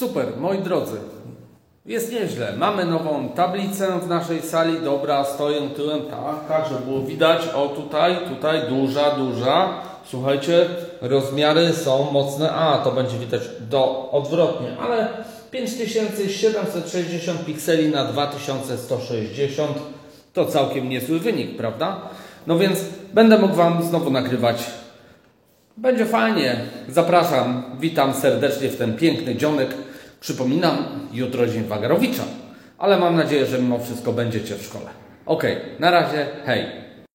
Super, moi drodzy. Jest nieźle. Mamy nową tablicę w naszej sali. Dobra, stoję tyłem, tak, tak, żeby było widać. O, tutaj, tutaj, duża, duża. Słuchajcie, rozmiary są mocne. A, to będzie widać do odwrotnie, ale 5760 pikseli na 2160 to całkiem niezły wynik, prawda? No więc będę mógł Wam znowu nagrywać. Będzie fajnie. Zapraszam, witam serdecznie w ten piękny dzionek. Przypominam, jutro dzień Wagarowicza, ale mam nadzieję, że mimo wszystko będziecie w szkole. Ok, na razie, hej.